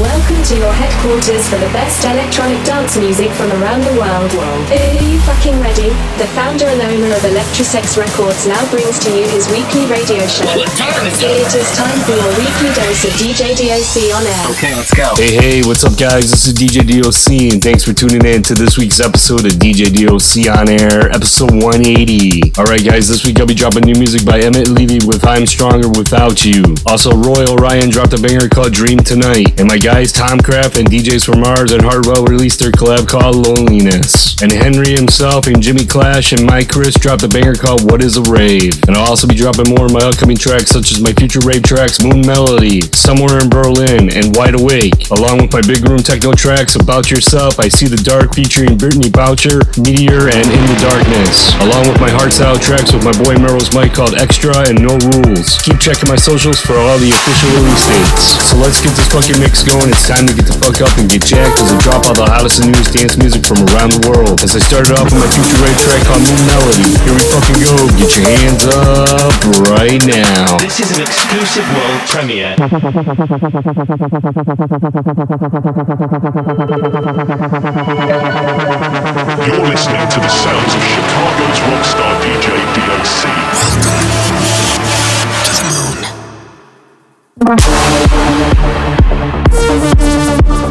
Welcome to your headquarters for the best electronic dance music from around the world. Are you fucking ready? The founder and owner of Electrosex Records now brings to you his weekly radio show. It is time for your weekly dose of DJ DOC on air. Okay, let's go. Hey, hey, what's up, guys? This is DJ DOC, and thanks for tuning in to this week's episode of DJ DOC on Air, episode 180. Alright, guys, this week I'll be dropping new music by Amit Levy with I'm Stronger Without You. Also, Roy Orion dropped a banger called Dream Tonight, and my guys Tomcraft and DJs from Mars and Hardwell released their collab called Loneliness. And Henry Himself and Jimmy Clash and Mike Chris dropped a banger called What is a Rave. And I'll also be dropping more of my upcoming tracks, such as my future rave tracks Moon Melody, Somewhere in Berlin, and Wide Awake, along with my big room techno tracks About Yourself, I See the Dark featuring Brittney Bouchard, Meteor, and In the Darkness, along with my hardstyle tracks with my boy Meryl's Mike called Extra and No Rules. Keep checking my socials for all the official release dates. So let's get this fucking mix going. It's time to get the fuck up and get jacked as I drop all the hottest and newest dance music from around the world. As I started off with my future rave track called Moon Melody. Here we fucking go. Get your hands up right now. This is an exclusive world premiere. You're listening to the sounds of Chicago's rockstar DJ DOC. Thank you.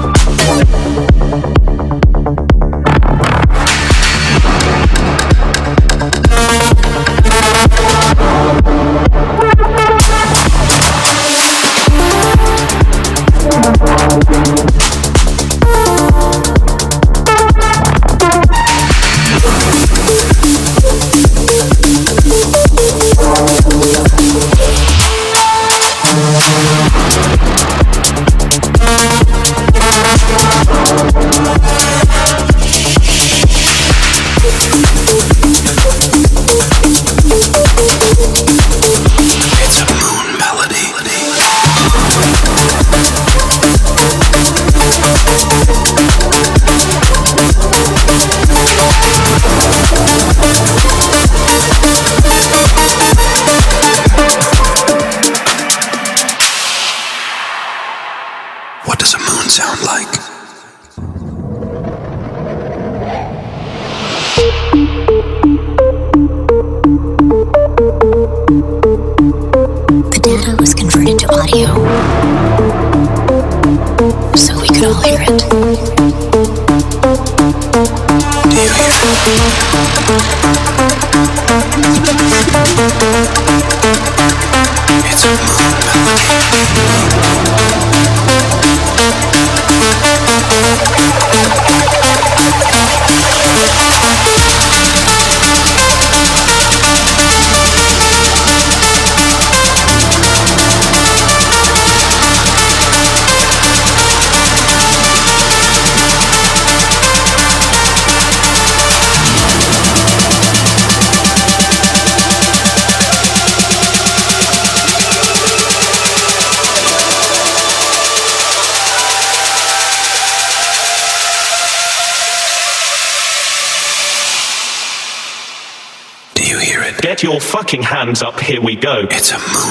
Here we go. It's a moon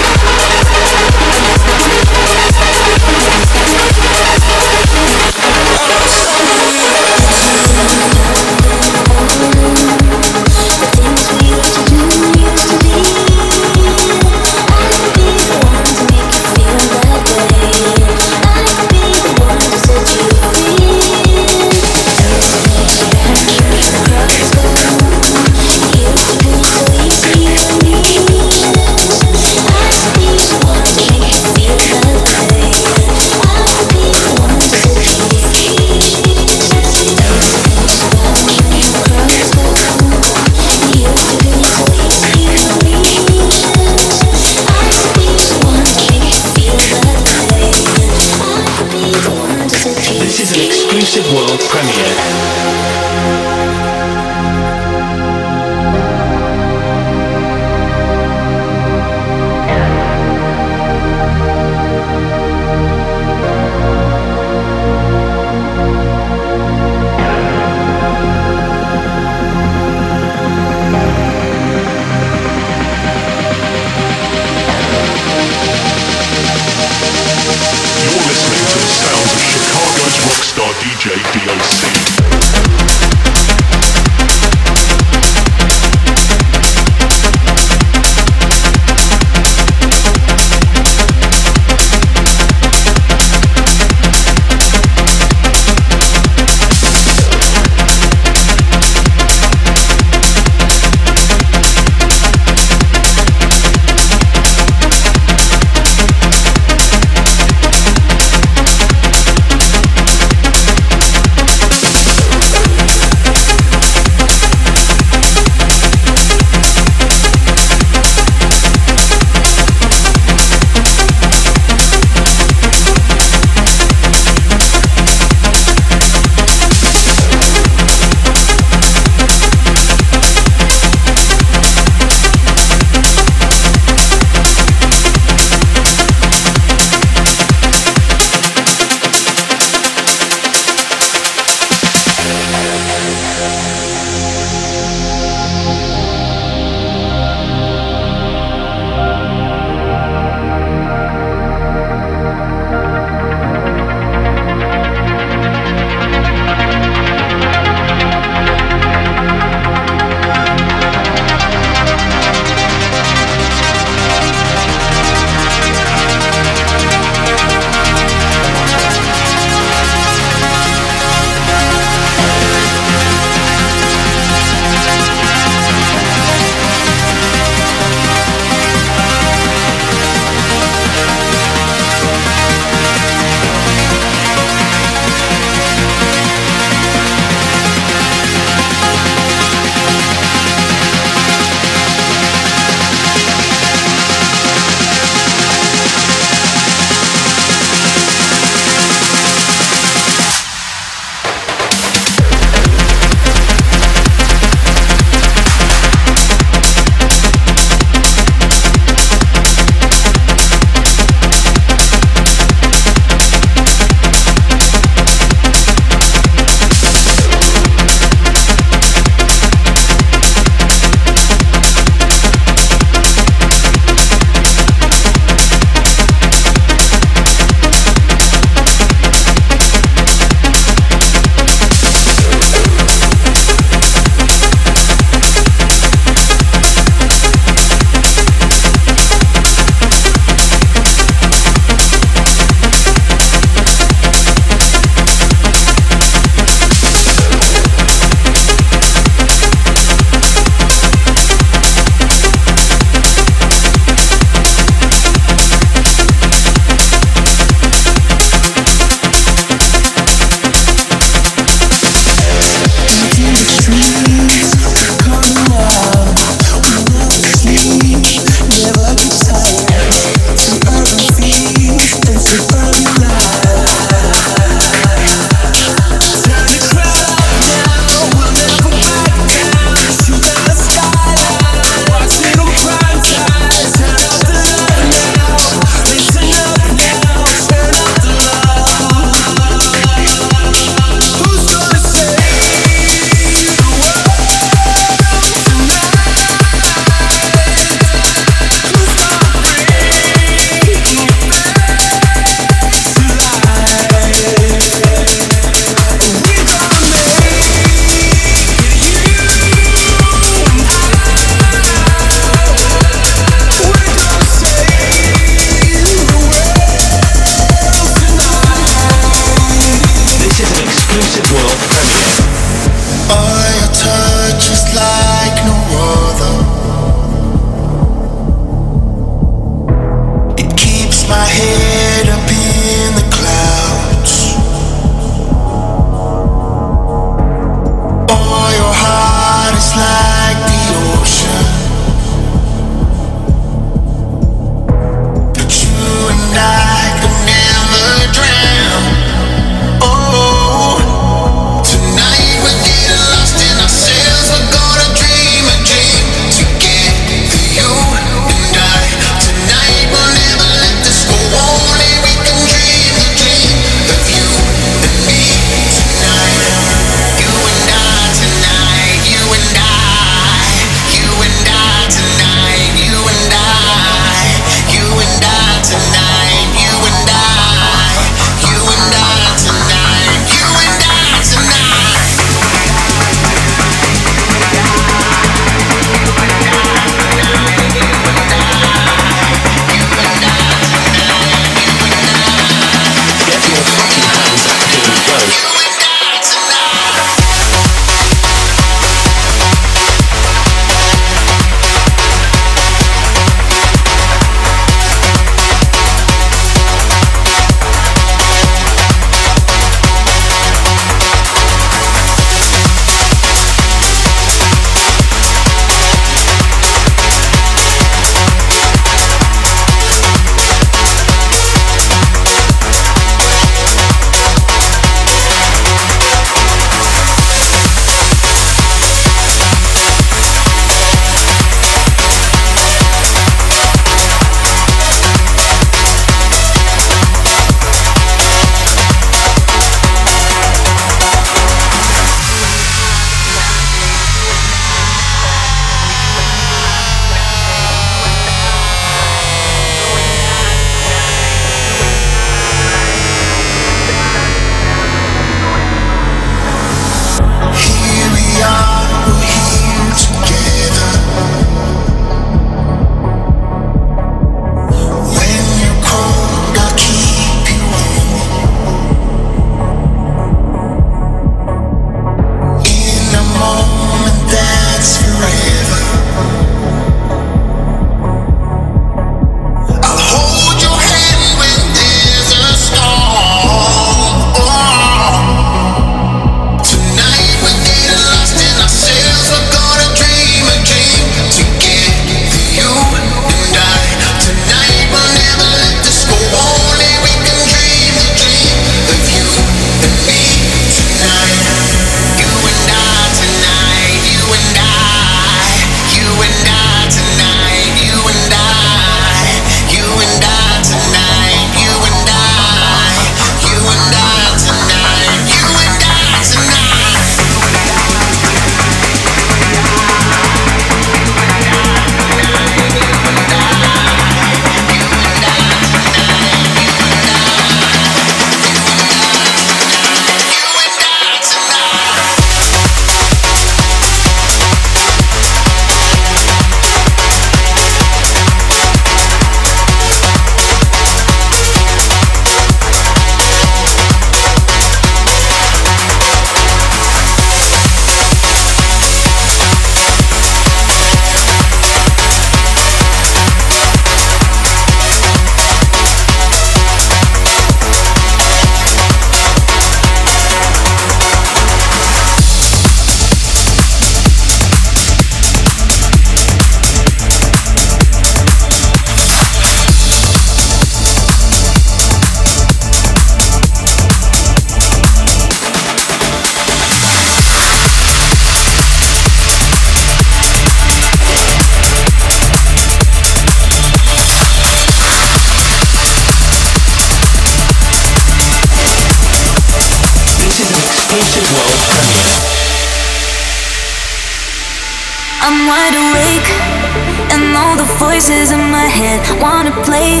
voices in my head wanna play.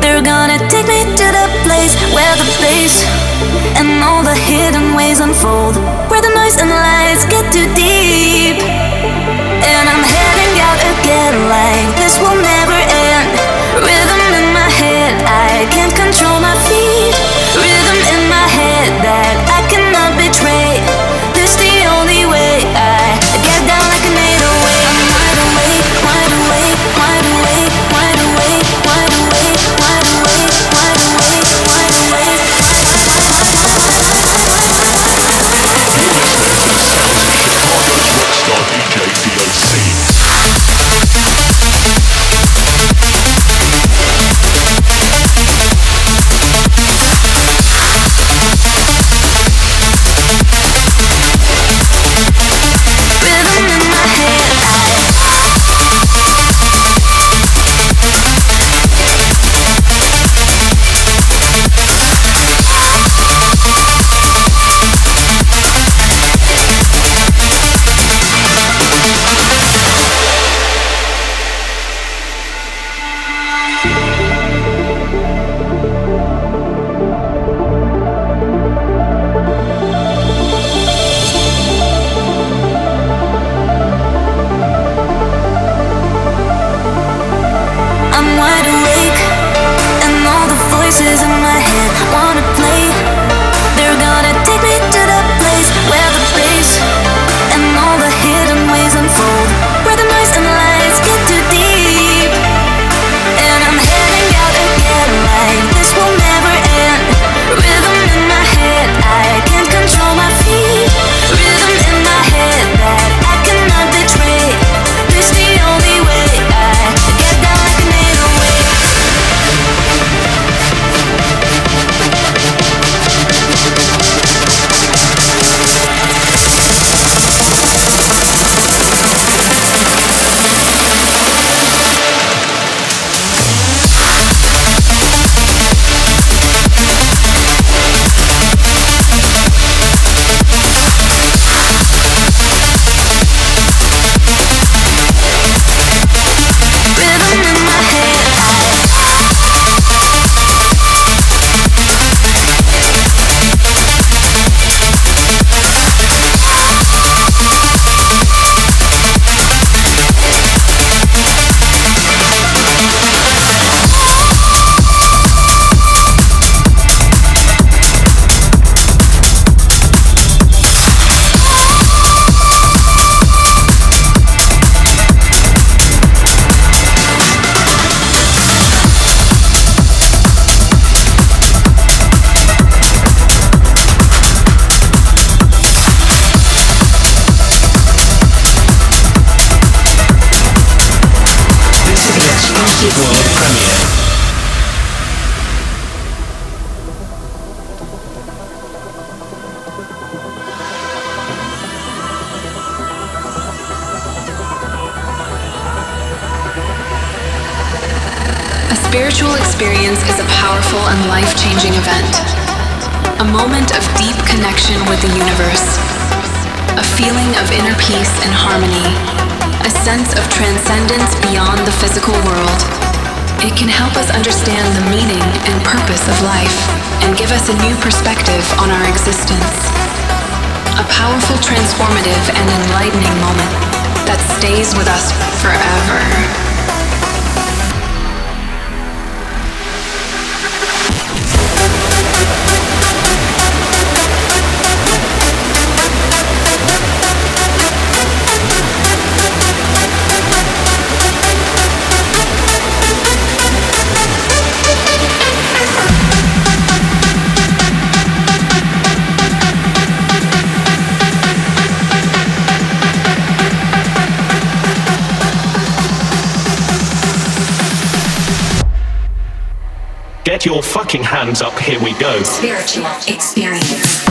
They're gonna take me to the place where the bass and all the hidden ways unfold, where the noise and lights get too deep. World premiere. A spiritual experience is a powerful and life changing event. A moment of deep connection with the universe. A feeling of inner peace and harmony. A sense of transcendence beyond the physical world. It can help us understand the meaning and purpose of life and give us a new perspective on our existence. A powerful, transformative, and enlightening moment that stays with us forever. Get your fucking hands up, here we go. Spiritual experience.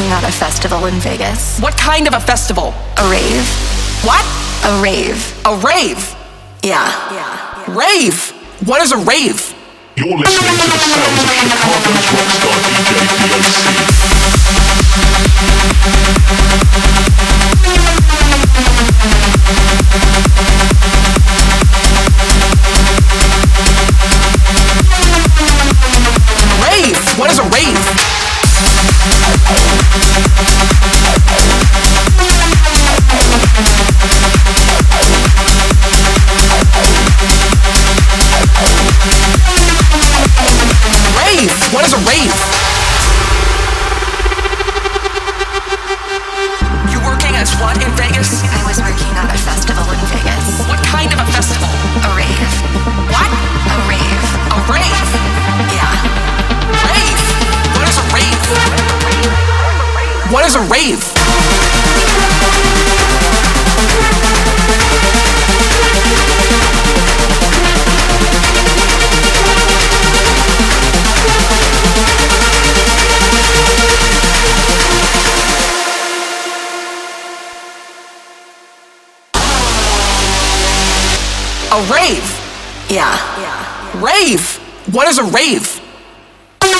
I was working at a festival in Vegas. What kind of a festival? A rave. What? A rave. A rave? Yeah. Yeah. Rave? What is a rave? You're listening to the sounds of Chicago's rockstar DJ DOC. A rave? Yeah. yeah. Rave? What is a rave? Rave?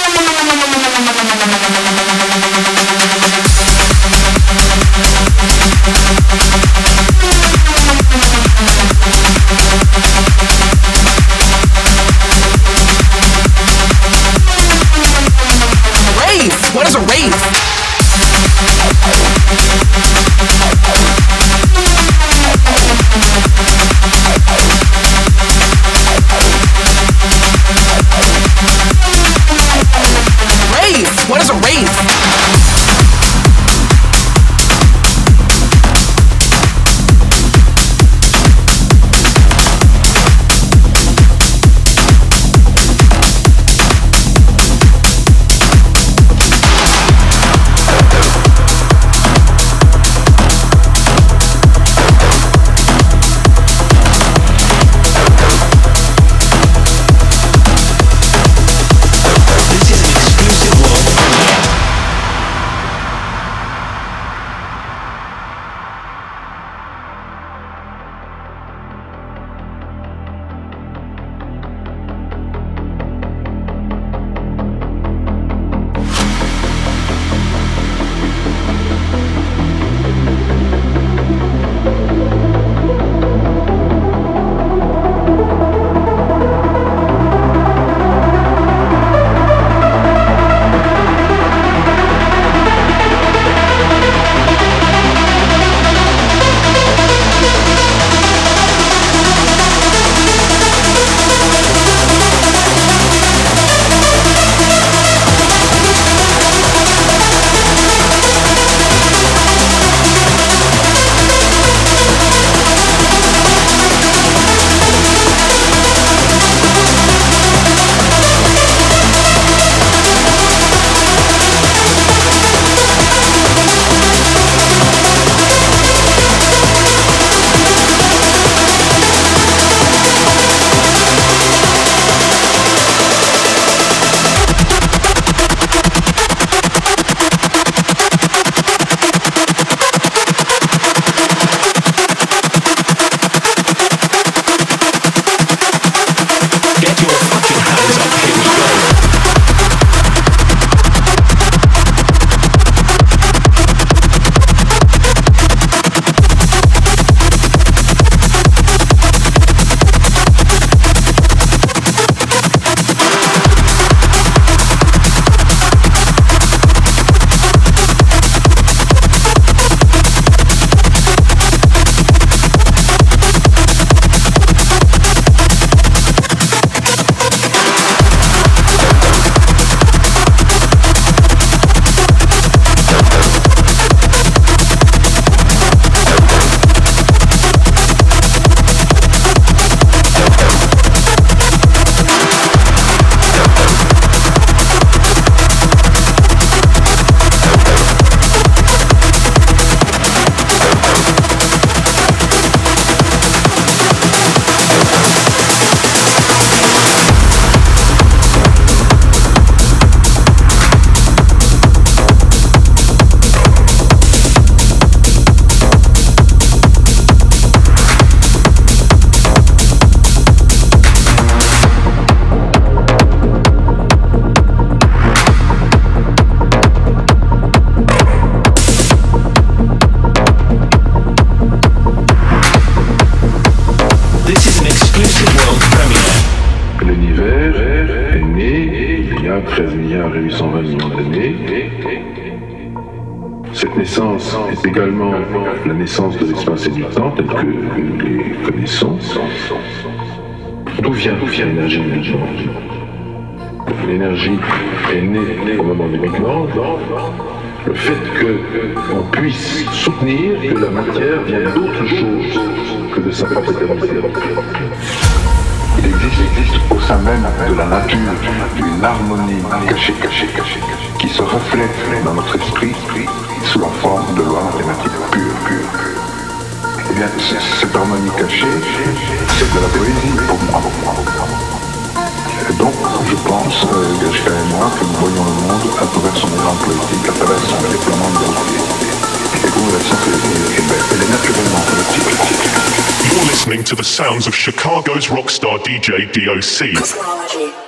La naissance de l'espace et du temps tel que nous les connaissons. D'où vient, vient l'énergie L'énergie? Est née au moment du Big. Le fait qu'on puisse soutenir que la matière vient d'autre chose que de sa propre éternité. Il existe, existe au sein même de la nature une harmonie cachée, cachée, cachée, qui se reflète dans notre esprit sous la forme de lois mathématiques pures, pures. Eh bien, cette harmonie cachée, c'est de la poésie pour moi. Et donc, je pense, euh, Gashka et moi, que nous voyons le monde à travers son élan poétique, à travers son déploiement de Et comme la science est belle, elle est naturellement politique. You're listening to the sounds of Chicago's rockstar DJ DOC.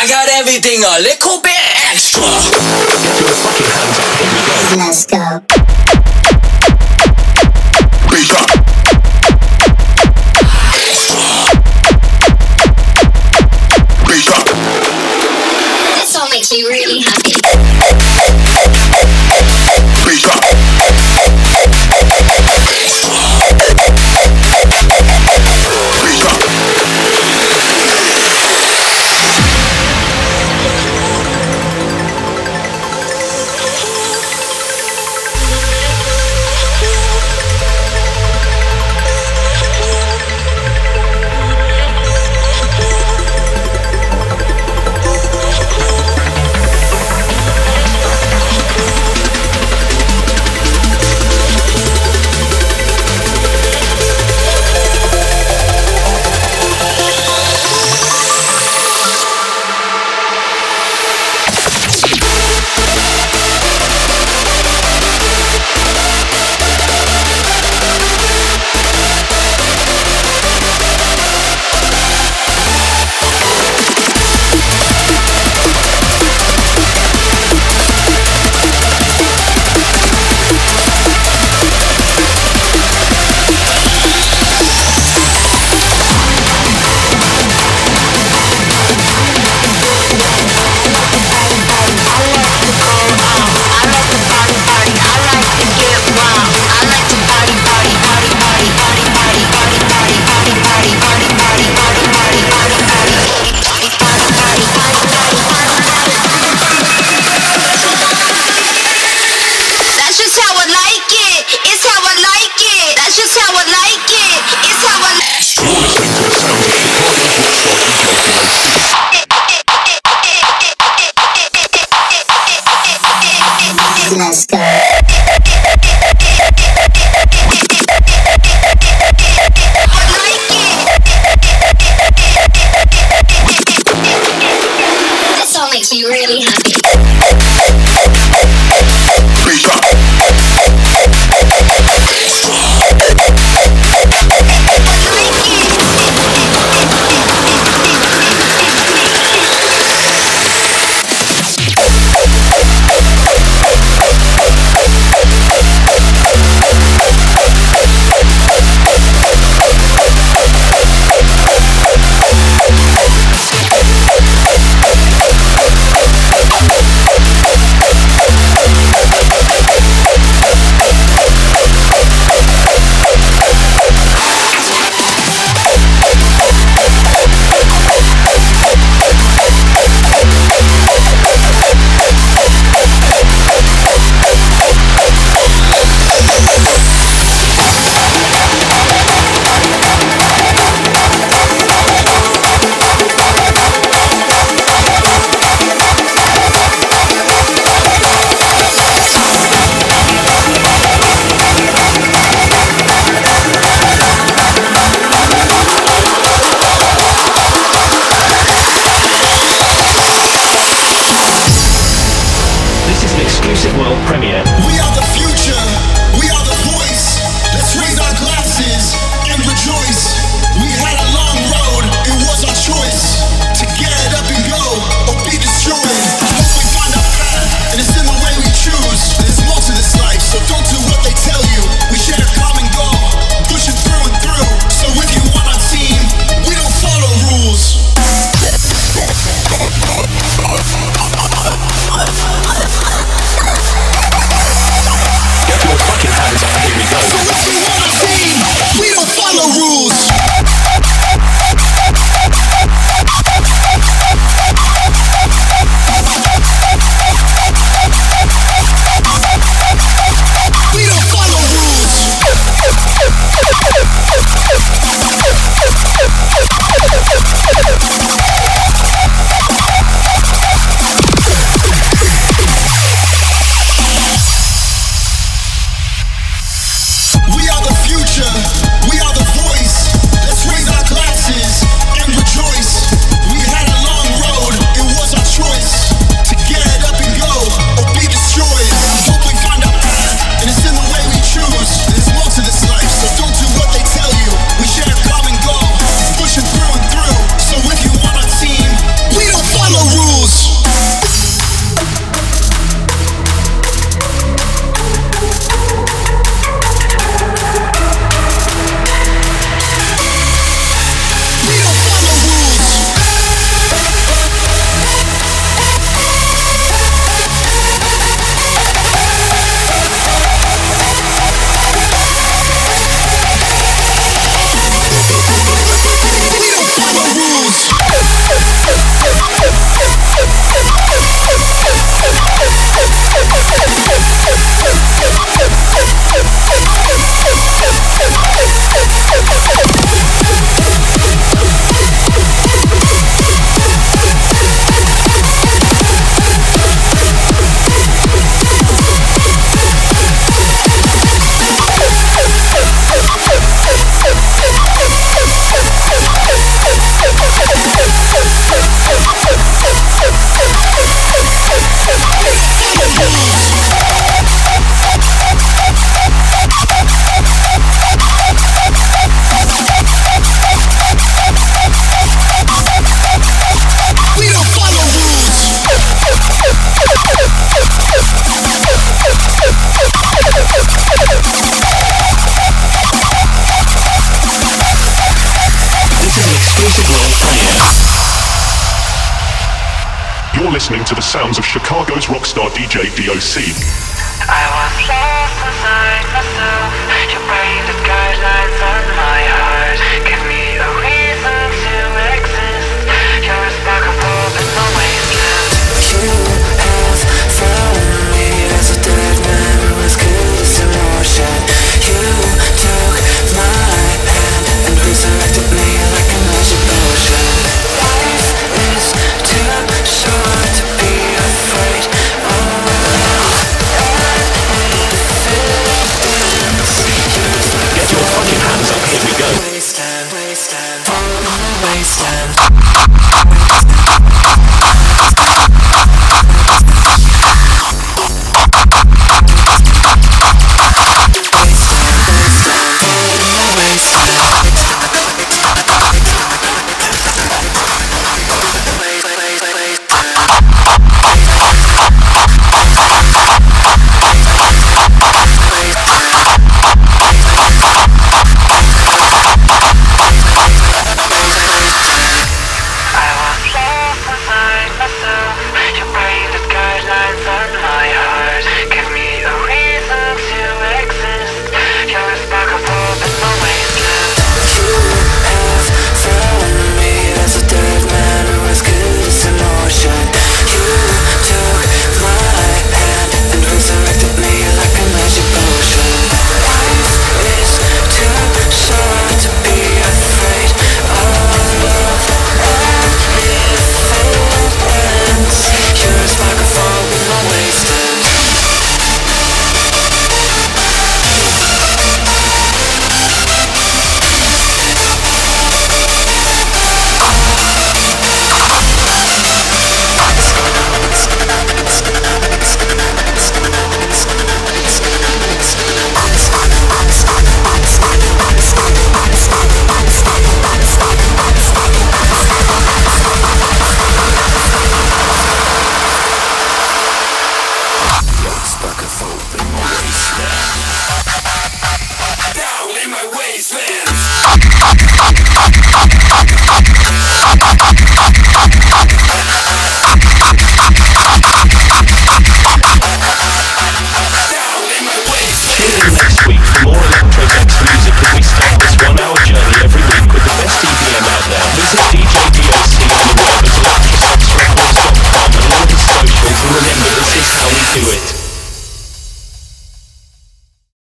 I got everything a little bit extra. Get your fucking hands up, here we go. Let's go. To the sounds of Chicago's rockstar DJ DOC. Bye.